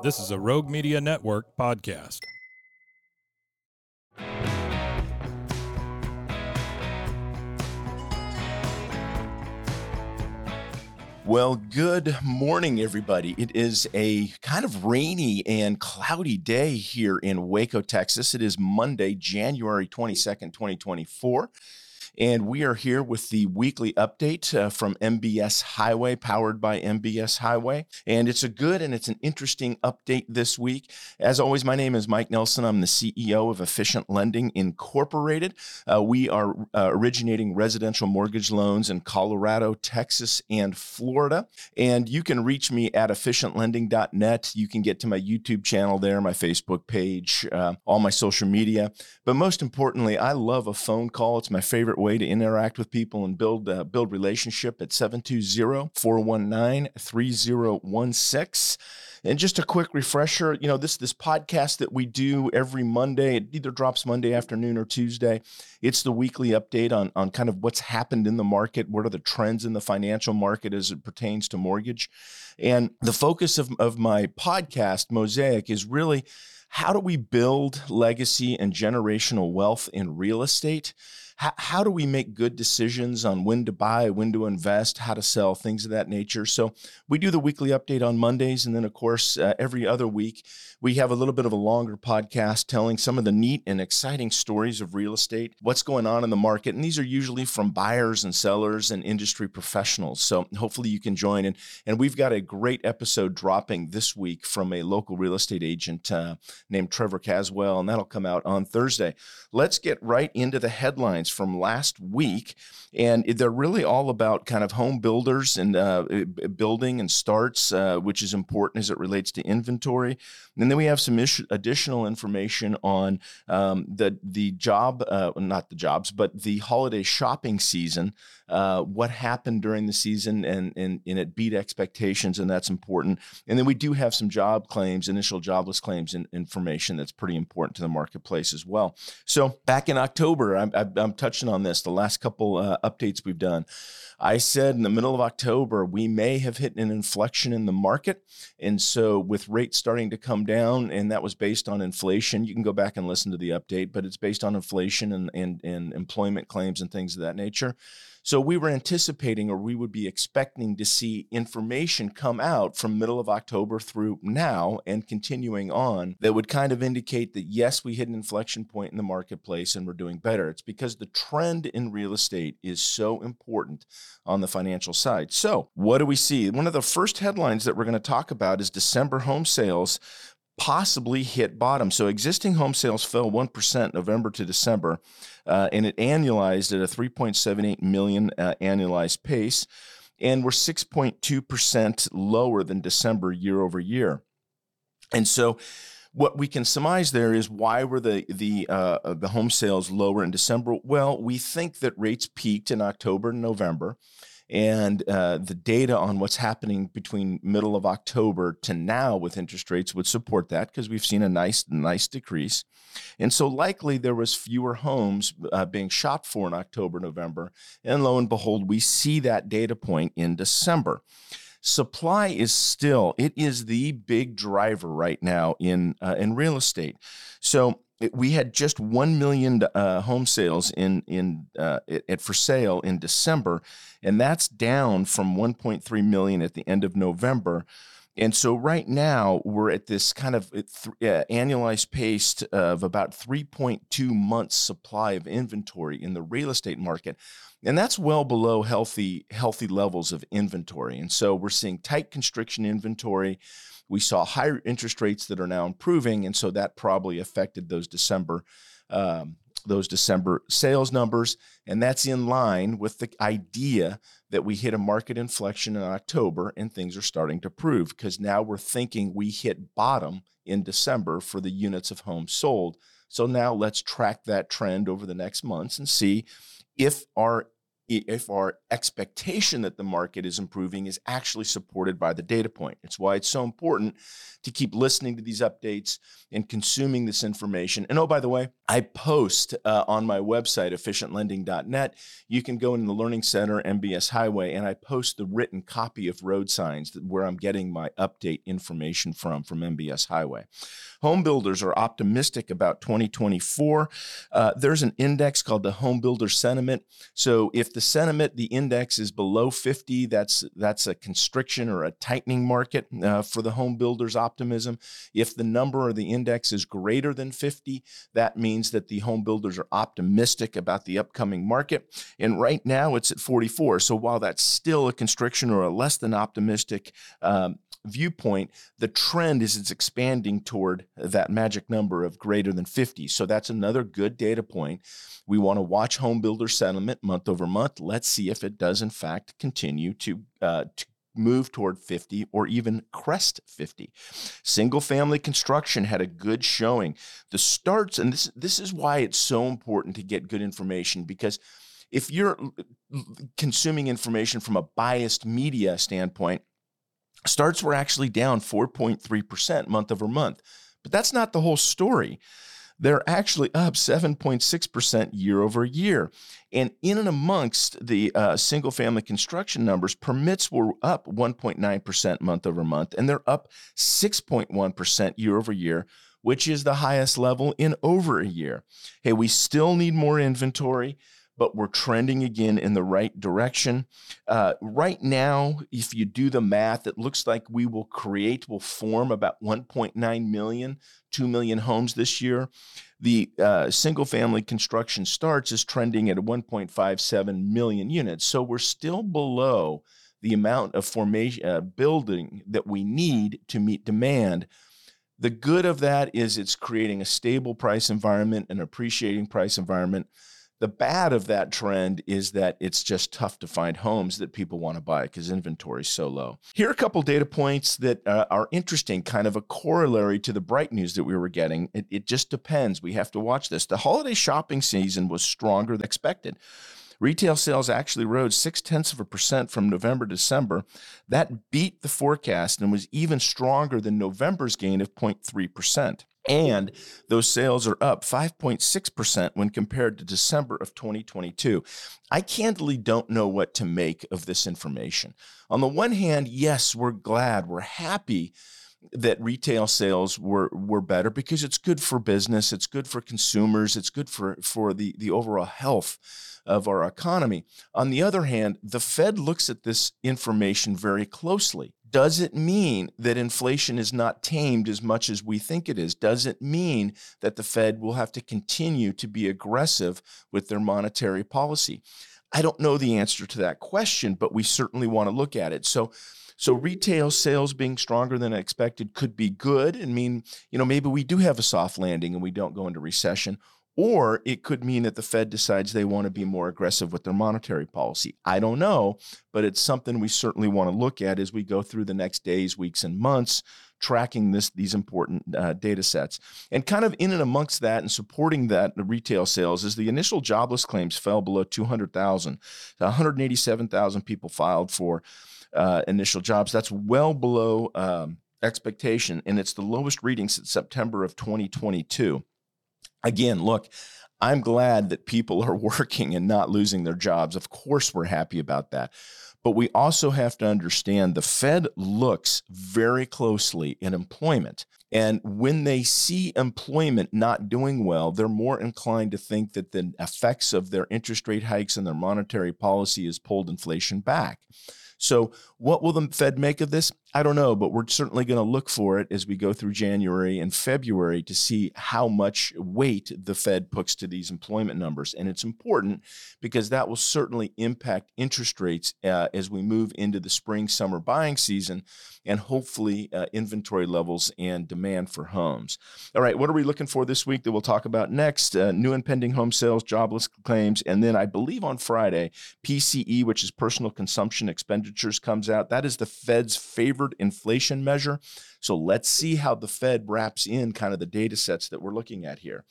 This is a Rogue Media Network podcast. Well, good morning, everybody. It is a kind of rainy and cloudy day here in Waco, Texas. It is Monday, January 22nd, 2024. And we are here with the weekly update uh, from MBS Highway, powered by MBS Highway. And it's a good and it's an interesting update this week. As always, my name is Mike Nelson. I'm the CEO of Efficient Lending Incorporated. Uh, we are uh, originating residential mortgage loans in Colorado, Texas, and Florida. And you can reach me at efficientlending.net. You can get to my YouTube channel there, my Facebook page, uh, all my social media. But most importantly, I love a phone call. It's my favorite way to interact with people and build uh, build relationship at 720-419-3016. And just a quick refresher, you know, this this podcast that we do every Monday, it either drops Monday afternoon or Tuesday. It's the weekly update on on kind of what's happened in the market, what are the trends in the financial market as it pertains to mortgage. And the focus of, of my podcast, Mosaic, is really how do we build legacy and generational wealth in real estate? How, how do we make good decisions on when to buy, when to invest, how to sell, things of that nature. So we do the weekly update on Mondays. And then, of course, uh, every other week, we have a little bit of a longer podcast telling some of the neat and exciting stories of real estate, what's going on in the market. And these are usually from buyers and sellers and industry professionals. So hopefully you can join. And, and we've got a great episode dropping this week from a local real estate agent uh, named Trevor Caswell, and that'll come out on Thursday. Let's get right into the headlines from last week. And they're really all about kind of home builders and uh, building and starts, uh, which is important as it relates to inventory. And then we have some ish- additional information on um, the the job, uh, not the jobs, but the holiday shopping season. Uh, what happened during the season, and, and and it beat expectations, and that's important. And then we do have some job claims, initial jobless claims, and information that's pretty important to the marketplace as well. So back in October, I'm, I'm touching on this. The last couple uh, updates we've done. I said in the middle of October, we may have hit an inflection in the market. And so, with rates starting to come down, and that was based on inflation, you can go back and listen to the update, but it's based on inflation and, and, and employment claims and things of that nature. So we were anticipating or we would be expecting to see information come out from middle of October through now and continuing on that would kind of indicate that yes, we hit an inflection point in the marketplace and we're doing better. It's because the trend in real estate is so important on the financial side. So, what do we see? One of the first headlines that we're going to talk about is December home sales possibly hit bottom. So existing home sales fell 1% November to December, uh, and it annualized at a 3.78 million uh, annualized pace, and we're 6.2% lower than December year over year. And so what we can surmise there is why were the the uh, the home sales lower in December? Well, we think that rates peaked in October and November, And uh, the data on what's happening between middle of October to now with interest rates would support that because we've seen a nice, nice decrease. And so likely there was fewer homes uh, being shopped for in October, November. And lo and behold, we see that data point in December supply is still it is the big driver right now in uh, in real estate. So we had just 1 million uh, home sales in in uh, at, for sale in December and that's down from 1.3 million at the end of November and so right now we're at this kind of annualized pace of about 3.2 months supply of inventory in the real estate market and that's well below healthy healthy levels of inventory. And so we're seeing tight constriction inventory. We saw higher interest rates that are now improving, and so that probably affected those December um, those December sales numbers, and that's in line with the idea that we hit a market inflection in October and things are starting to prove because now we're thinking we hit bottom in December for the units of homes sold. So now let's track that trend over the next months and see if our if our expectation that the market is improving is actually supported by the data point. It's why it's so important to keep listening to these updates and consuming this information. And oh, by the way, I post uh, on my website, efficientlending.net. You can go in the Learning Center, MBS Highway, and I post the written copy of road signs where I'm getting my update information from, from MBS Highway. Home builders are optimistic about 2024. Uh, there's an index called the Home Builder Sentiment. So if the sentiment, the index is below 50, that's that's a constriction or a tightening market uh, for the home builders' optimism. If the number or the index is greater than 50, that means that the home builders are optimistic about the upcoming market. And right now it's at 44. So while that's still a constriction or a less than optimistic um, viewpoint, the trend is it's expanding toward that magic number of greater than 50. So that's another good data point. We want to watch home builder sentiment month over month. Let's see if it does, in fact, continue to, uh, to move toward 50 or even crest 50. Single family construction had a good showing. The starts, and this, this is why it's so important to get good information because if you're consuming information from a biased media standpoint, starts were actually down 4.3% month over month. But that's not the whole story they're actually up 7.6% year over year. And in and amongst the uh, single family construction numbers, permits were up 1.9% month over month, and they're up 6.1% year over year, which is the highest level in over a year. Hey, we still need more inventory but we're trending again in the right direction. Uh, right now, if you do the math, it looks like we will create, will form about 1.9 million, 2 million homes this year. The uh, single family construction starts is trending at 1.57 million units. So we're still below the amount of formation uh, building that we need to meet demand. The good of that is it's creating a stable price environment, an appreciating price environment. The bad of that trend is that it's just tough to find homes that people want to buy because inventory is so low. Here are a couple data points that uh, are interesting, kind of a corollary to the bright news that we were getting. It, it just depends. We have to watch this. The holiday shopping season was stronger than expected. Retail sales actually rose six tenths of a percent from November to December. That beat the forecast and was even stronger than November's gain of 0.3%. And those sales are up 5.6% when compared to December of 2022. I candidly don't know what to make of this information. On the one hand, yes, we're glad, we're happy that retail sales were were better because it's good for business, it's good for consumers, it's good for for the the overall health of our economy. On the other hand, the Fed looks at this information very closely. Does it mean that inflation is not tamed as much as we think it is? Does it mean that the Fed will have to continue to be aggressive with their monetary policy? I don't know the answer to that question, but we certainly want to look at it. So, so retail sales being stronger than expected could be good and mean, you know, maybe we do have a soft landing and we don't go into recession, or it could mean that the Fed decides they want to be more aggressive with their monetary policy. I don't know, but it's something we certainly want to look at as we go through the next days, weeks, and months, tracking this these important uh, data sets. And kind of in and amongst that and supporting that the retail sales is the initial jobless claims fell below 200,000. 187,000 people filed for uh, initial jobs. That's well below um, expectation, and it's the lowest reading since September of 2022. Again, look, I'm glad that people are working and not losing their jobs. Of course, we're happy about that. But we also have to understand the Fed looks very closely at employment. And when they see employment not doing well, they're more inclined to think that the effects of their interest rate hikes and their monetary policy has pulled inflation back. So, what will the Fed make of this? I don't know, but we're certainly going to look for it as we go through January and February to see how much weight the Fed puts to these employment numbers. And it's important because that will certainly impact interest rates uh, as we move into the spring summer buying season and hopefully uh, inventory levels and demand for homes. All right, what are we looking for this week that we'll talk about next? Uh, new and pending home sales, jobless claims, and then I believe on Friday, PCE, which is personal consumption expenditures, comes out. That is the Fed's favorite inflation measure. So let's see how the Fed wraps in kind of the data sets that we're looking at here.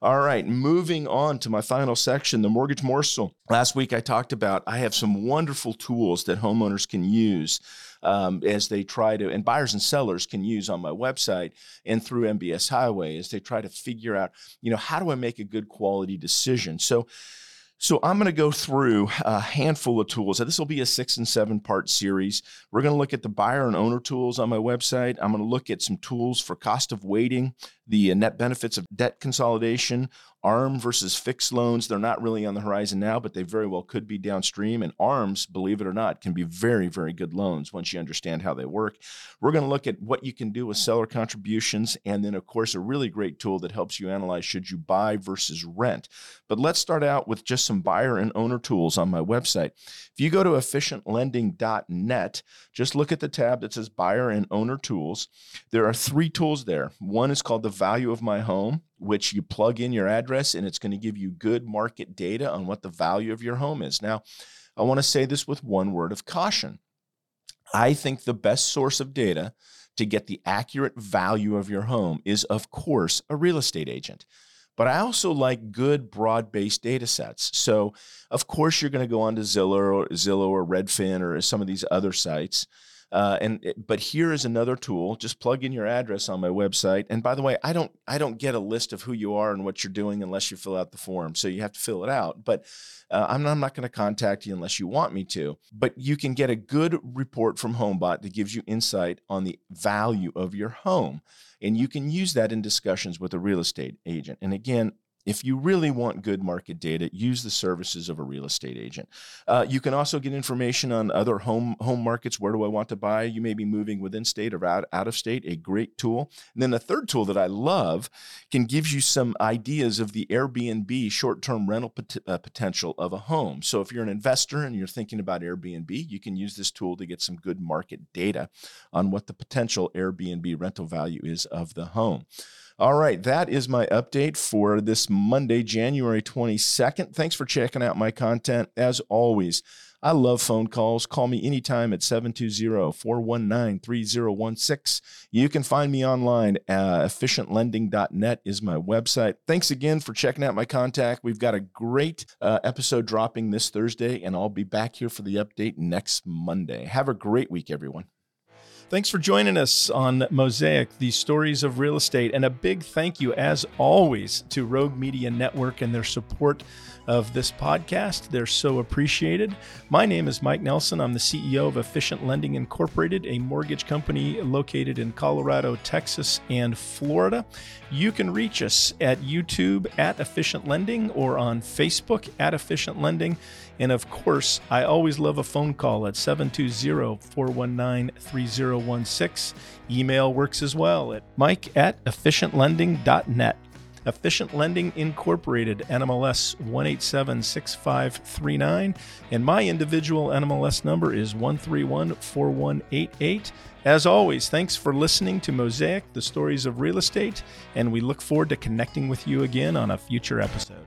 All right, moving on to my final section, the mortgage morsel. Last week I talked about I have some wonderful tools that homeowners can use um, as they try to, and buyers and sellers can use on my website and through MBS Highway as they try to figure out, you know, how do I make a good quality decision? So so I'm going to go through a handful of tools. This will be a six and seven part series. We're going to look at the buyer and owner tools on my website. I'm going to look at some tools for cost of waiting, the net benefits of debt consolidation, ARM versus fixed loans. They're not really on the horizon now, but they very well could be downstream. And ARMs, believe it or not, can be very, very good loans once you understand how they work. We're going to look at what you can do with seller contributions. And then, of course, a really great tool that helps you analyze should you buy versus rent. But let's start out with just some buyer and owner tools on my website. If you go to efficientlending.net, just look at the tab that says buyer and owner tools. There are three tools there. One is called the value of my home, which you plug in your address and it's going to give you good market data on what the value of your home is. Now, I want to say this with one word of caution. I think the best source of data to get the accurate value of your home is, of course, a real estate agent. But I also like good broad based data sets. So, of course, you're going to go onto Zillow or Zillow or Redfin or some of these other sites uh, and but here is another tool. Just plug in your address on my website. And by the way, I don't I don't get a list of who you are and what you're doing unless you fill out the form. So you have to fill it out. But uh, I'm not, I'm not going to contact you unless you want me to. But you can get a good report from HomeBot that gives you insight on the value of your home. And you can use that in discussions with a real estate agent. And again, if you really want good market data, use the services of a real estate agent. Uh, you can also get information on other home home markets. Where do I want to buy? You may be moving within state or out, out of state. A great tool. And then the third tool that I love can give you some ideas of the Airbnb short term rental pot- uh, potential of a home. So if you're an investor and you're thinking about Airbnb, you can use this tool to get some good market data on what the potential Airbnb rental value is of the home. All right, that is my update for this Monday, January 22nd. Thanks for checking out my content. As always, I love phone calls. Call me anytime at 720 419 3016. You can find me online. Uh, efficientlending.net is my website. Thanks again for checking out my contact. We've got a great uh, episode dropping this Thursday, and I'll be back here for the update next Monday. Have a great week, everyone. Thanks for joining us on Mosaic, the stories of real estate. And a big thank you, as always, to Rogue Media Network and their support of this podcast. They're so appreciated. My name is Mike Nelson. I'm the CEO of Efficient Lending Incorporated, a mortgage company located in Colorado, Texas, and Florida. You can reach us at YouTube at Efficient Lending or on Facebook at Efficient Lending. And of course, I always love a phone call at 720 419 3016. Email works as well at mike at efficientlending.net. Efficient Lending Incorporated, NMLS 1876539. And my individual NMLS number is 1314188. As always, thanks for listening to Mosaic, the stories of real estate, and we look forward to connecting with you again on a future episode.